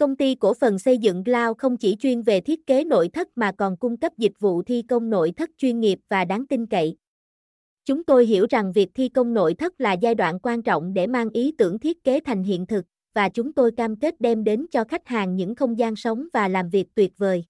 Công ty cổ phần xây dựng Glau không chỉ chuyên về thiết kế nội thất mà còn cung cấp dịch vụ thi công nội thất chuyên nghiệp và đáng tin cậy. Chúng tôi hiểu rằng việc thi công nội thất là giai đoạn quan trọng để mang ý tưởng thiết kế thành hiện thực, và chúng tôi cam kết đem đến cho khách hàng những không gian sống và làm việc tuyệt vời.